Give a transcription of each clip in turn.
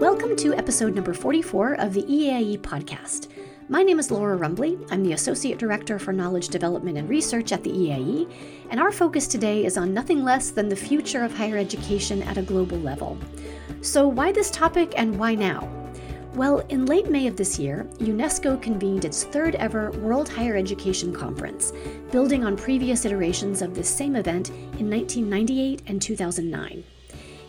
Welcome to episode number 44 of the EAIE podcast. My name is Laura Rumbley. I'm the Associate Director for Knowledge Development and Research at the EAIE, and our focus today is on nothing less than the future of higher education at a global level. So, why this topic and why now? Well, in late May of this year, UNESCO convened its third ever World Higher Education Conference, building on previous iterations of this same event in 1998 and 2009.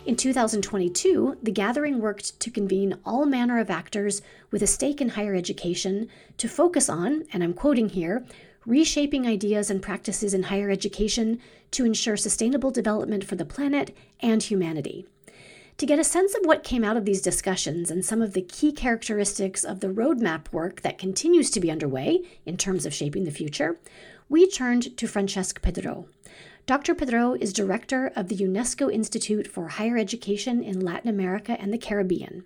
In 2022, the gathering worked to convene all manner of actors with a stake in higher education to focus on, and I'm quoting here, reshaping ideas and practices in higher education to ensure sustainable development for the planet and humanity. To get a sense of what came out of these discussions and some of the key characteristics of the roadmap work that continues to be underway in terms of shaping the future, we turned to Francesc Pedró. Dr. Pedró is director of the UNESCO Institute for Higher Education in Latin America and the Caribbean.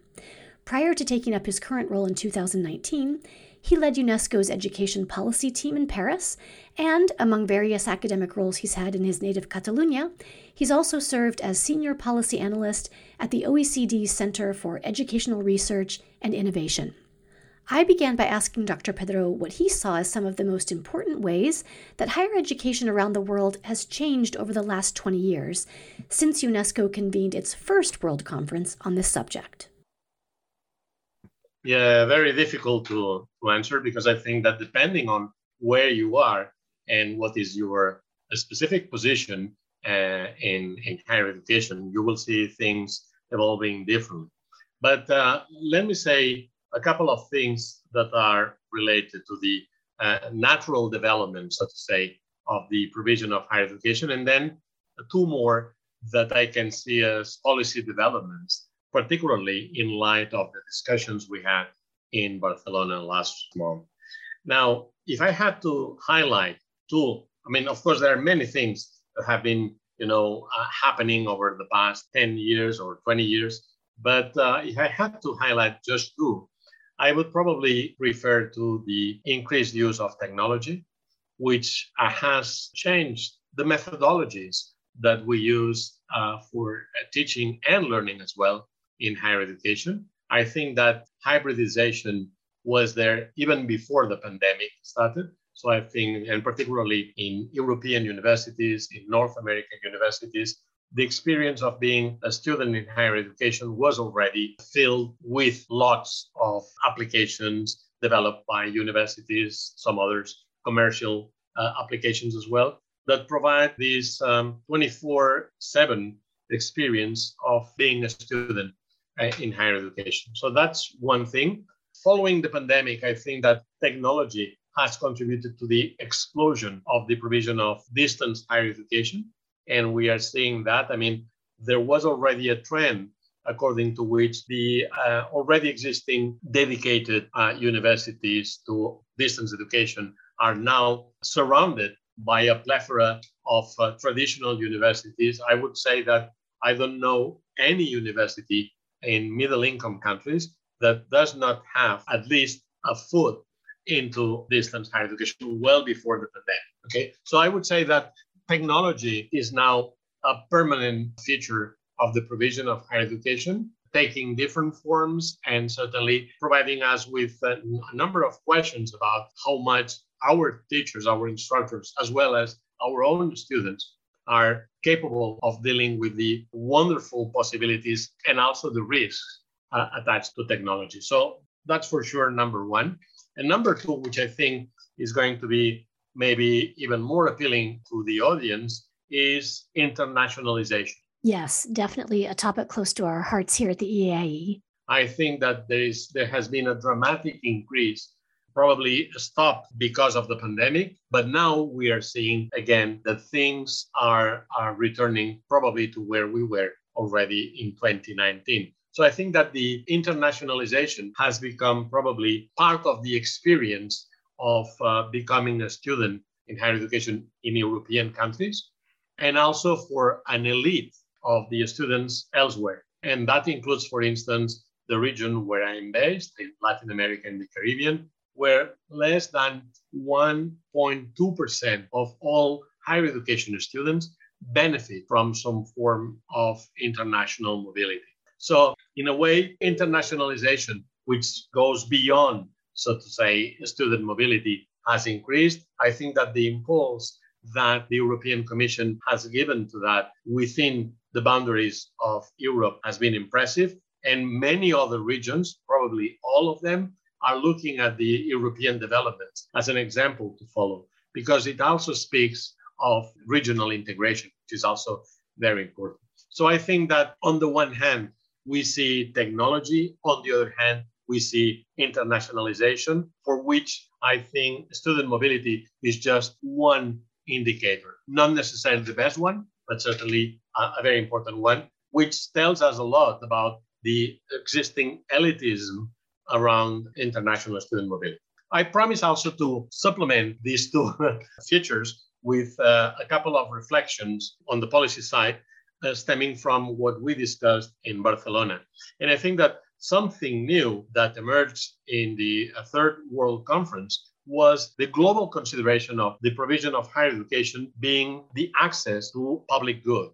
Prior to taking up his current role in 2019, he led UNESCO's education policy team in Paris, and among various academic roles he's had in his native Catalonia, he's also served as senior policy analyst at the OECD Center for Educational Research and Innovation. I began by asking Dr. Pedró what he saw as some of the most important ways that higher education around the world has changed over the last 20 years, since UNESCO convened its first World Conference on this subject. Yeah, very difficult to, to answer because I think that depending on where you are and what is your specific position uh, in, in higher education, you will see things evolving differently. But uh, let me say a couple of things that are related to the uh, natural development, so to say, of the provision of higher education, and then two more that I can see as policy developments particularly in light of the discussions we had in Barcelona last month. Now, if I had to highlight two, I mean, of course, there are many things that have been, you know, uh, happening over the past 10 years or 20 years. But uh, if I had to highlight just two, I would probably refer to the increased use of technology, which uh, has changed the methodologies that we use uh, for uh, teaching and learning as well in higher education. I think that hybridization was there even before the pandemic started. So I think, and particularly in European universities, in North American universities, the experience of being a student in higher education was already filled with lots of applications developed by universities, some others, commercial uh, applications as well, that provide this 24 um, 7 experience of being a student in higher education. So that's one thing. Following the pandemic, I think that technology has contributed to the explosion of the provision of distance higher education. And we are seeing that. I mean, there was already a trend according to which the uh, already existing dedicated uh, universities to distance education are now surrounded by a plethora of uh, traditional universities. I would say that I don't know any university in middle income countries that does not have at least a foot into distance higher education well before the pandemic. Okay, so I would say that technology is now a permanent feature of the provision of higher education, taking different forms and certainly providing us with a, a number of questions about how much our teachers, our instructors, as well as our own students are capable of dealing with the wonderful possibilities and also the risks uh, attached to technology. So that's for sure number one. And number two, which I think is going to be maybe even more appealing to the audience, is internationalization. Yes, definitely a topic close to our hearts here at the EAIE. I think that there is there has been a dramatic increase probably stopped because of the pandemic. But now we are seeing again that things are, are returning probably to where we were already in 2019. So I think that the internationalization has become probably part of the experience of uh, becoming a student in higher education in European countries, and also for an elite of the students elsewhere. And that includes, for instance, the region where I'm based in Latin America and the Caribbean, where less than 1.2% of all higher education students benefit from some form of international mobility. So, in a way, internationalization, which goes beyond, so to say, student mobility, has increased. I think that the impulse that the European Commission has given to that within the boundaries of Europe has been impressive. And many other regions, probably all of them, are looking at the European developments as an example to follow because it also speaks of regional integration, which is also very important. So I think that on the one hand, we see technology. On the other hand, we see internationalization, for which I think student mobility is just one indicator, not necessarily the best one, but certainly a, very important one, which tells us a lot about the existing elitism around international student mobility. I promise also to supplement these two features with uh, a couple of reflections on the policy side uh, stemming from what we discussed in Barcelona. And I think that something new that emerged in the uh, Third World Conference was the global consideration of the provision of higher education being the access to public good.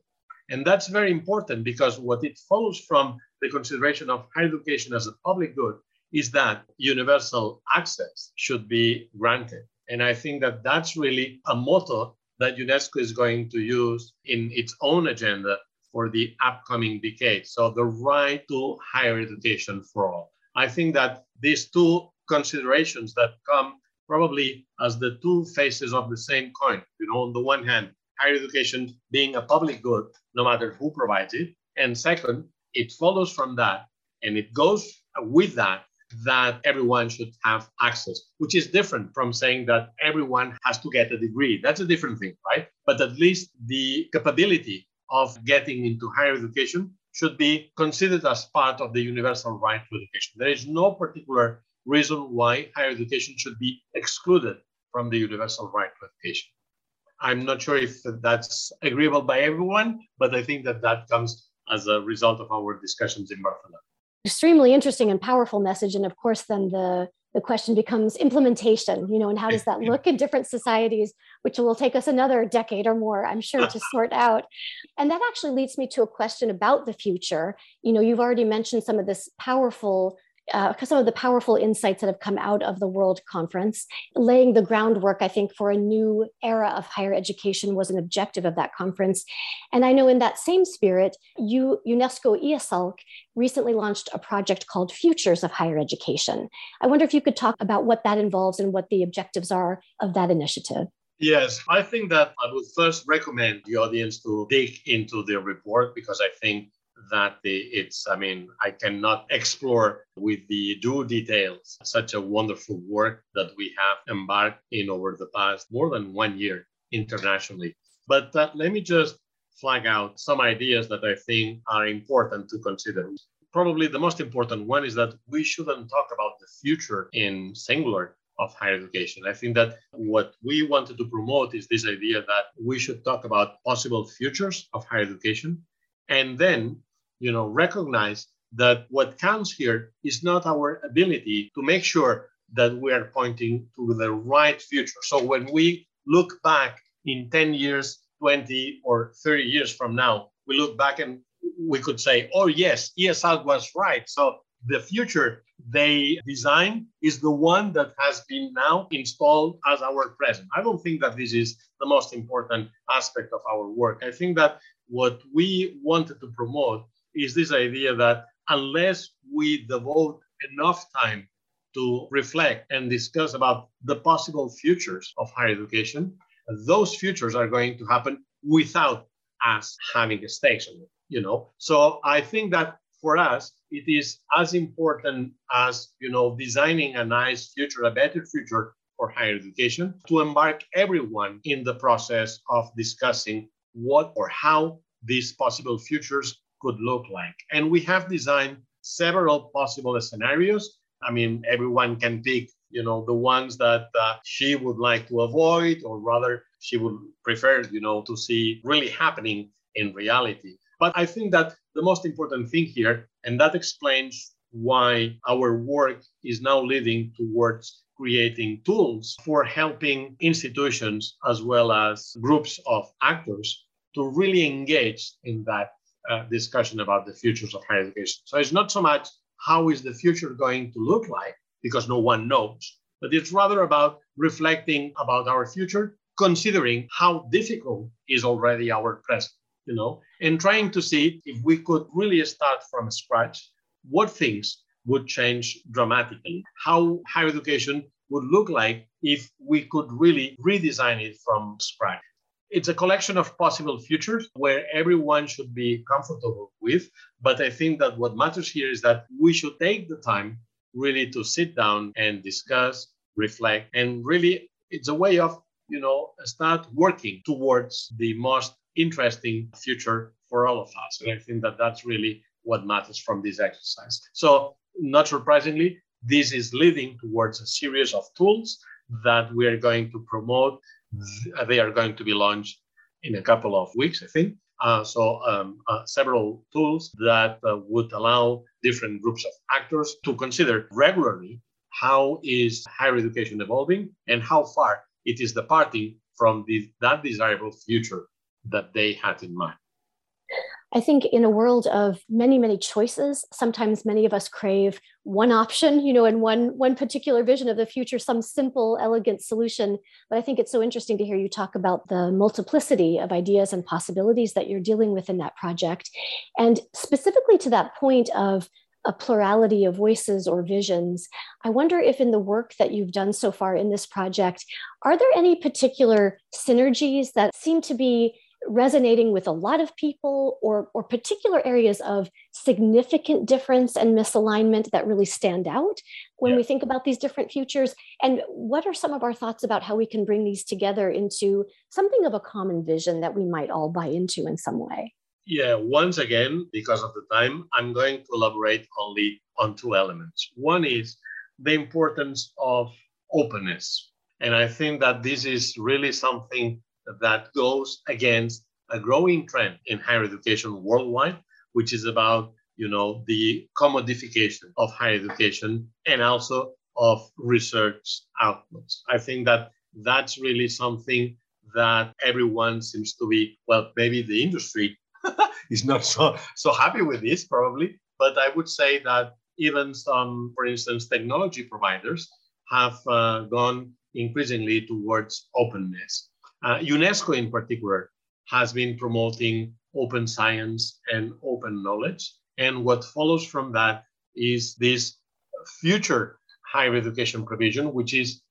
And that's very important because what it follows from the consideration of higher education as a public good is that universal access should be granted. And I think that that's really a motto that UNESCO is going to use in its own agenda for the upcoming decade. So, the right to higher education for all. I think that these two considerations that come probably as the two faces of the same coin. You know, on the one hand, higher education being a public good, no matter who provides it. And second, it follows from that and it goes with that that everyone should have access, which is different from saying that everyone has to get a degree. That's a different thing, right? But at least the capability of getting into higher education should be considered as part of the universal right to education. There is no particular reason why higher education should be excluded from the universal right to education. I'm not sure if that's agreeable by everyone, but I think that that comes as a result of our discussions in Barcelona extremely interesting and powerful message. And of course then the the question becomes implementation you know and how does that look in different societies which will take us another decade or more i'm sure to sort out. And that actually leads me to a question about the future. You know you've already mentioned some of this powerful uh, some of the powerful insights that have come out of the World Conference. Laying the groundwork, I think, for a new era of higher education was an objective of that conference. And I know in that same spirit, you, UNESCO IESALC recently launched a project called Futures of Higher Education. I wonder if you could talk about what that involves and what the objectives are of that initiative. Yes, I think that I would first recommend the audience to dig into the report because I think that it's, I mean, I cannot explore with the due details such a wonderful work that we have embarked in over the past more than one year internationally. But uh, let me just flag out some ideas that I think are important to consider. Probably the most important one is that we shouldn't talk about the future in singular of higher education. I think that what we wanted to promote is this idea that we should talk about possible futures of higher education and then you know, recognize that what counts here is not our ability to make sure that we are pointing to the right future. So when we look back in 10 years, 20 or 30 years from now, we look back and we could say, oh, yes, IESALC was right. So the future they design is the one that has been now installed as our present. I don't think that this is the most important aspect of our work. I think that what we wanted to promote is this idea that unless we devote enough time to reflect and discuss about the possible futures of higher education, those futures are going to happen without us having a stakes in it, you know. So I think that for us, it is as important as, you know, designing a nice future, a better future for higher education, to embark everyone in the process of discussing what or how these possible futures could look like. And we have designed several possible scenarios. I mean, everyone can pick, you know, the ones that uh, she would like to avoid, or rather, she would prefer, you know, to see really happening in reality. But I think that the most important thing here, and that explains why our work is now leading towards creating tools for helping institutions as well as groups of actors to really engage in that uh, discussion about the futures of higher education. So it's not so much how is the future going to look like, because no one knows, but it's rather about reflecting about our future, considering how difficult is already our present, you know, and trying to see if we could really start from scratch, what things would change dramatically, how higher education would look like if we could really redesign it from scratch. It's a collection of possible futures where everyone should be comfortable with. But I think that what matters here is that we should take the time really to sit down and discuss, reflect, and really it's a way of, you know, start working towards the most interesting future for all of us. And I think that that's really what matters from this exercise. So, not surprisingly, this is leading towards a series of tools that we are going to promote. They are going to be launched in a couple of weeks, I think. Uh, so, um, uh, several tools that uh, would allow different groups of actors to consider regularly how is higher education evolving and how far it is departing from the, that desirable future that they had in mind. I think in a world of many, many choices, sometimes many of us crave one option, you know, and one one particular vision of the future, some simple, elegant solution. But I think it's so interesting to hear you talk about the multiplicity of ideas and possibilities that you're dealing with in that project. And specifically to that point of a plurality of voices or visions. I wonder if, in the work that you've done so far in this project, are there any particular synergies that seem to be resonating with a lot of people or, or particular areas of significant difference and misalignment that really stand out when yeah. we think about these different futures. And what are some of our thoughts about how we can bring these together into something of a common vision that we might all buy into in some way? Yeah once again because of the time i'm going to elaborate only on two elements. One is the importance of openness. And i think that this is really something that goes against a growing trend in higher education worldwide, which is about you know the commodification of higher education and also of research outputs. I think that that's really something that everyone seems to be well maybe the industry is not so so happy with this probably but i would say that even some for instance technology providers have uh, gone increasingly towards openness uh, UNESCO, in particular, has been promoting open science and open knowledge. And what follows from that is this future higher education provision, which is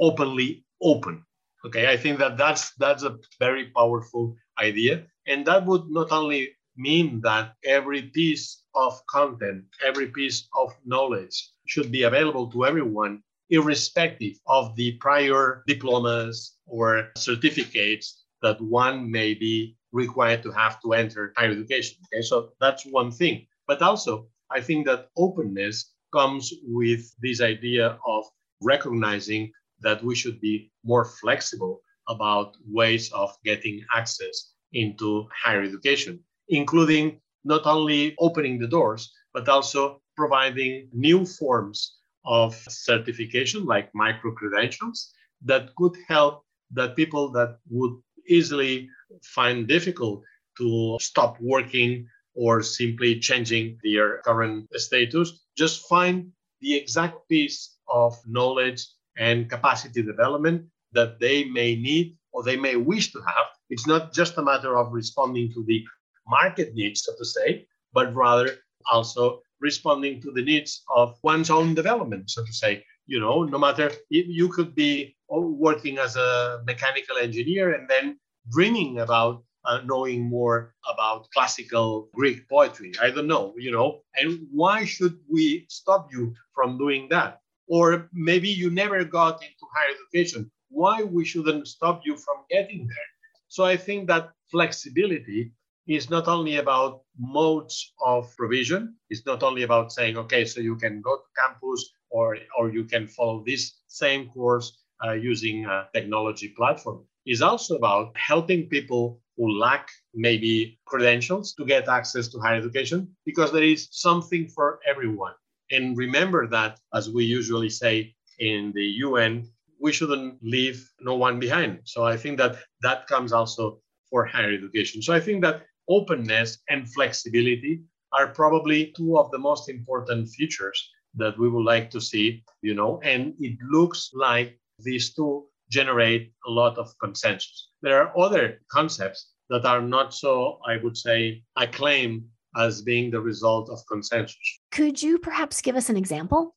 openly open. Okay, I think that that's that's a very powerful idea, and that would not only mean that every piece of content, every piece of knowledge should be available to everyone irrespective of the prior diplomas or certificates that one may be required to have to enter higher education. Okay, so that's one thing. But also, I think that openness comes with this idea of recognizing that we should be more flexible about ways of getting access into higher education, including not only opening the doors, but also providing new forms of certification like micro credentials that could help that people that would easily find difficult to stop working or simply changing their current status. Just find the exact piece of knowledge and capacity development that they may need or they may wish to have. It's not just a matter of responding to the market needs so to say but rather also responding to the needs of one's own development, so to say. You know, no matter if you could be working as a mechanical engineer and then dreaming about uh, knowing more about classical Greek poetry. I don't know, you know, and why should we stop you from doing that? Or maybe you never got into higher education. Why we shouldn't stop you from getting there? So I think that flexibility is not only about modes of provision. It's not only about saying, okay, so you can go to campus or, or you can follow this same course uh, using a technology platform. It's also about helping people who lack maybe credentials to get access to higher education because there is something for everyone. And remember that, as we usually say in the UN, we shouldn't leave no one behind. So I think that that comes also for higher education. So I think that openness and flexibility are probably two of the most important features that we would like to see, you know, and it looks like these two generate a lot of consensus. There are other concepts that are not so, I would say, acclaimed as being the result of consensus. Could you perhaps give us an example?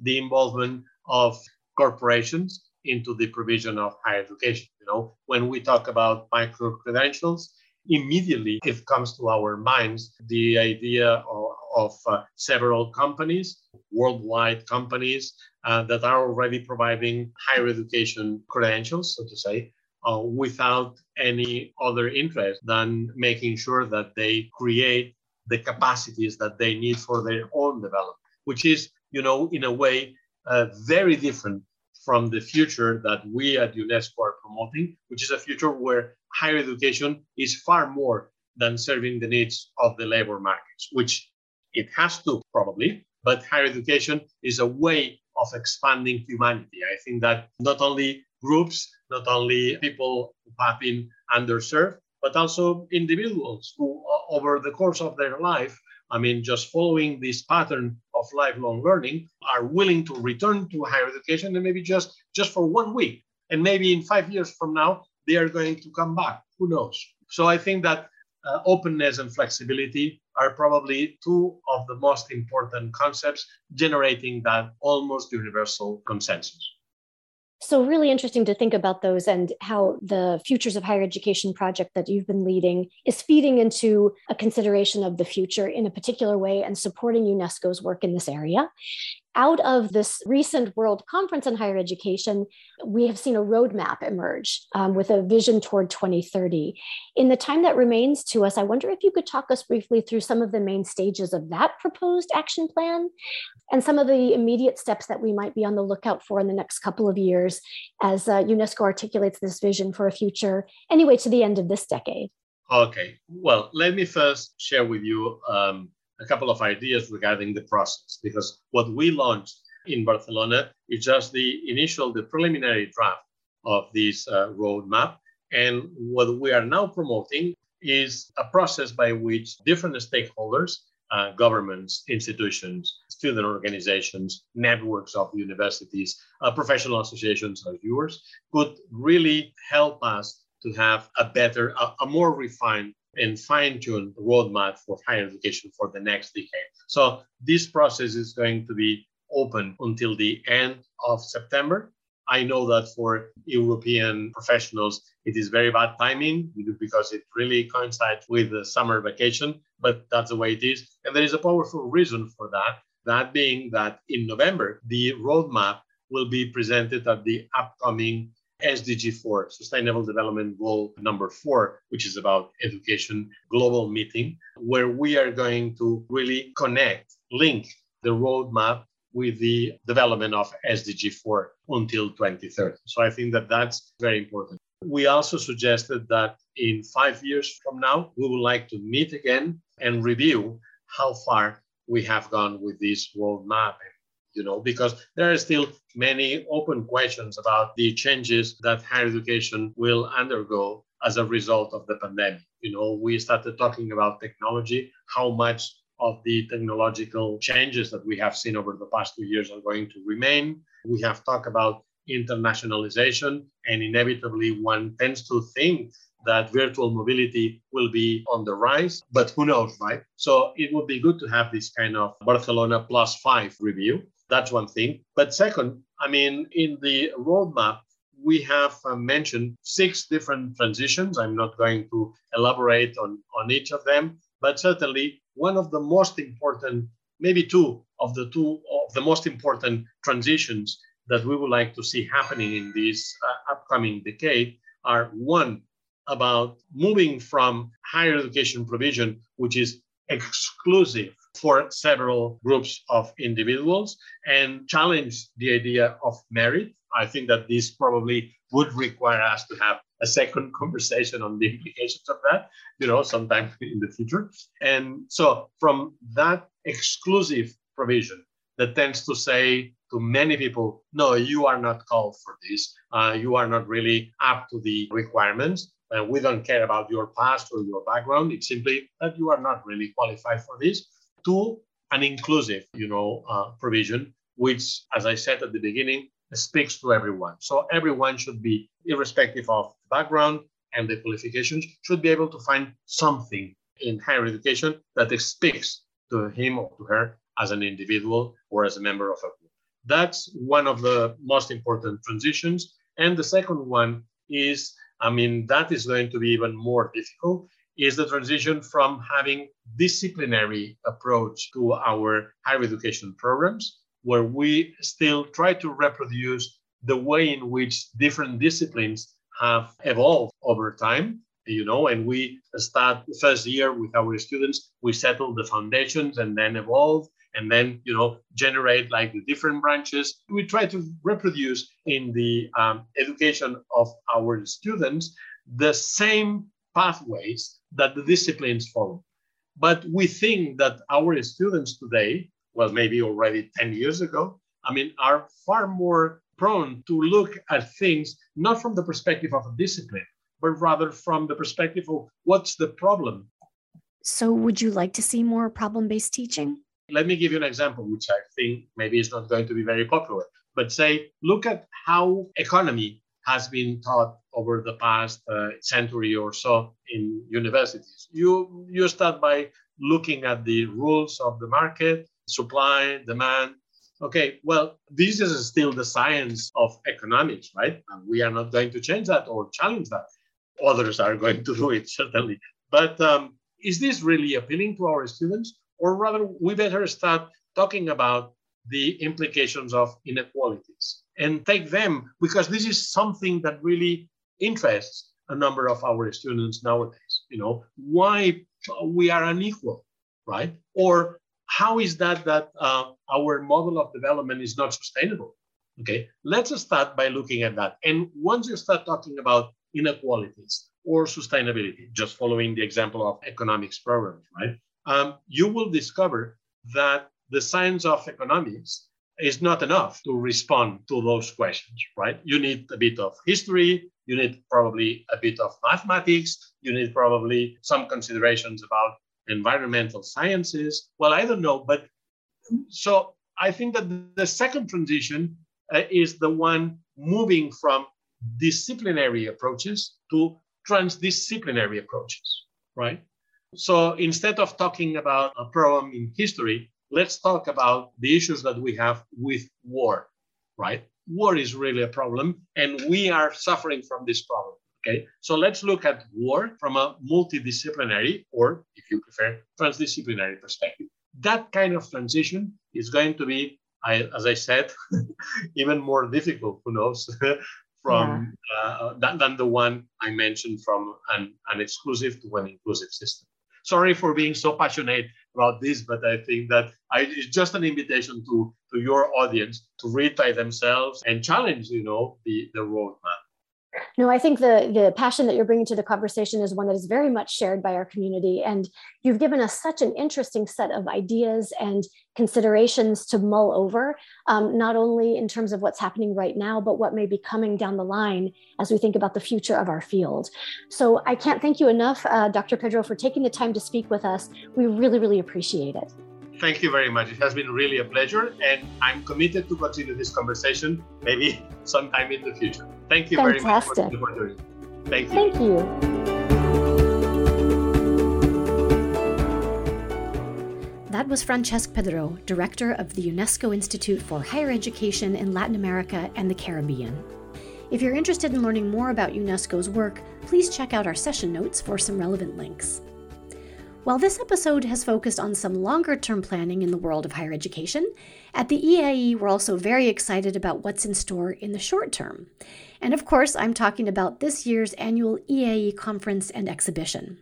The involvement of corporations into the provision of higher education. You know, when we talk about micro credentials, immediately it comes to our minds the idea of, of uh, several companies, worldwide companies, uh, that are already providing higher education credentials, so to say, uh, without any other interest than making sure that they create the capacities that they need for their own development, which is, you know, in a way, uh, very different from the future that we at UNESCO are promoting, which is a future where higher education is far more than serving the needs of the labor markets, which it has to probably, but higher education is a way of expanding humanity. I think that not only groups, not only people who have been underserved, but also individuals who, over the course of their life, I mean, just following this pattern of lifelong learning, are willing to return to higher education and maybe just, just for one week. And maybe in five years from now, they are going to come back. Who knows? So I think that uh, openness and flexibility are probably two of the most important concepts generating that almost universal consensus. So, really interesting to think about those and how the Futures of Higher Education project that you've been leading is feeding into a consideration of the future in a particular way and supporting UNESCO's work in this area out of this recent World Conference on Higher Education, we have seen a roadmap emerge um, with a vision toward 2030. In the time that remains to us, I wonder if you could talk us briefly through some of the main stages of that proposed action plan and some of the immediate steps that we might be on the lookout for in the next couple of years as uh, UNESCO articulates this vision for a future, anyway, to the end of this decade. Okay, well, let me first share with you um, a couple of ideas regarding the process because what we launched in Barcelona is just the initial, the preliminary draft of this uh, roadmap. And what we are now promoting is a process by which different stakeholders, uh, governments, institutions, student organizations, networks of universities, uh, professional associations like yours could really help us to have a better, a, a more refined and fine-tuned roadmap for higher education for the next decade. So this process is going to be open until the end of September. I know that for European professionals, it is very bad timing because it really coincides with the summer vacation, but that's the way it is. And there is a powerful reason for that. That being that in November, the roadmap will be presented at the upcoming SDG 4, Sustainable Development Goal number four, which is about education global meeting, where we are going to really connect, link the roadmap with the development of SDG 4 until 2030. So I think that that's very important. We also suggested that in five years from now, we would like to meet again and review how far we have gone with this roadmap you know, because there are still many open questions about the changes that higher education will undergo as a result of the pandemic. You know, we started talking about technology, how much of the technological changes that we have seen over the past two years are going to remain. We have talked about internationalization, and inevitably one tends to think that virtual mobility will be on the rise, but who knows, right? So it would be good to have this kind of Barcelona plus five review. That's one thing. But second, I mean, in the roadmap, we have uh, mentioned six different transitions. I'm not going to elaborate on, on each of them, but certainly one of the most important, maybe two of the two of the most important transitions that we would like to see happening in this uh, upcoming decade are one about moving from higher education provision, which is exclusive for several groups of individuals and challenge the idea of merit. I think that this probably would require us to have a second conversation on the implications of that, you know, sometime in the future. And so from that exclusive provision that tends to say to many people, no, you are not called for this. Uh, you are not really up to the requirements. Uh, we don't care about your past or your background. It's simply that you are not really qualified for this. Two, an inclusive, you know, uh, provision, which, as I said at the beginning, speaks to everyone. So everyone should be, irrespective of background and the qualifications, should be able to find something in higher education that speaks to him or to her as an individual or as a member of a group. That's one of the most important transitions. And the second one is, I mean, that is going to be even more difficult, is the transition from having disciplinary approach to our higher education programs, where we still try to reproduce the way in which different disciplines have evolved over time you know and we start the first year with our students we settle the foundations and then evolve and then you know generate like the different branches. We try to reproduce in the um, education of our students the same pathways that the disciplines follow. But we think that our students today well maybe already 10 years ago i mean are far more prone to look at things not from the perspective of a discipline but rather from the perspective of what's the problem. So would you like to see more problem-based teaching? Let me give you an example, which I think maybe is not going to be very popular. But say, look at how economy has been taught over the past uh, century or so in universities. You you start by looking at the rules of the market, supply, demand. Okay, well, this is still the science of economics, right? And we are not going to change that or challenge that. Others are going to do it certainly. But um, is this really appealing to our students? or rather, we better start talking about the implications of inequalities and take them because this is something that really interests a number of our students nowadays. You know, why we are unequal, right? Or how is that that uh, our model of development is not sustainable? Okay, let's start by looking at that. And once you start talking about inequalities or sustainability, just following the example of economics programs, right? um, you will discover that the science of economics is not enough to respond to those questions, right? You need a bit of history, you need probably a bit of mathematics, you need probably some considerations about environmental sciences. Well, I don't know, but so I think that the second transition uh, is the one moving from disciplinary approaches to transdisciplinary approaches, right? So instead of talking about a problem in history, let's talk about the issues that we have with war, right? War is really a problem, and we are suffering from this problem. Okay, so let's look at war from a multidisciplinary, or if you prefer, transdisciplinary perspective. That kind of transition is going to be, I, as I said, even more difficult. Who knows? from yeah. uh, than, than the one I mentioned from an, an exclusive to an inclusive system sorry for being so passionate about this, but I think that I, it's just an invitation to, to your audience to read by themselves and challenge, you know, the, the roadmap. No, I think the the passion that you're bringing to the conversation is one that is very much shared by our community, and you've given us such an interesting set of ideas and considerations to mull over, um, not only in terms of what's happening right now, but what may be coming down the line as we think about the future of our field. So I can't thank you enough, uh, Dr. Pedró, for taking the time to speak with us. We really, really appreciate it. Thank you very much. It has been really a pleasure, and I'm committed to continue this conversation maybe sometime in the future. Thank you Fantastic. very much for doing Thank you. Thank you. That was Francesc Pedró, director of the UNESCO Institute for Higher Education in Latin America and the Caribbean. If you're interested in learning more about UNESCO's work, please check out our session notes for some relevant links. While this episode has focused on some longer term planning in the world of higher education, at the EAIE we're also very excited about what's in store in the short term. And of course, I'm talking about this year's annual EAIE conference and exhibition.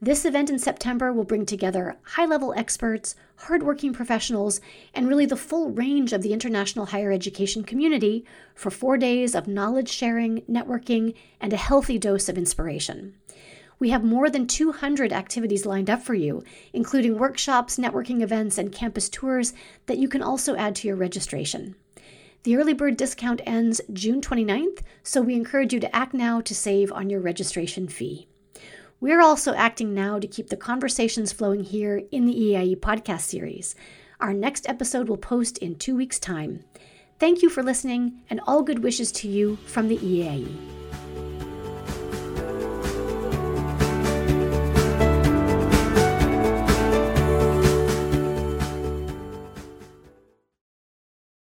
This event in September will bring together high level experts, hardworking professionals, and really the full range of the international higher education community for four days of knowledge sharing, networking, and a healthy dose of inspiration. We have more than 200 activities lined up for you, including workshops, networking events, and campus tours that you can also add to your registration. The early bird discount ends June 29th, so we encourage you to act now to save on your registration fee. We're also acting now to keep the conversations flowing here in the EAIE podcast series. Our next episode will post in two weeks' time. Thank you for listening, and all good wishes to you from the EAIE.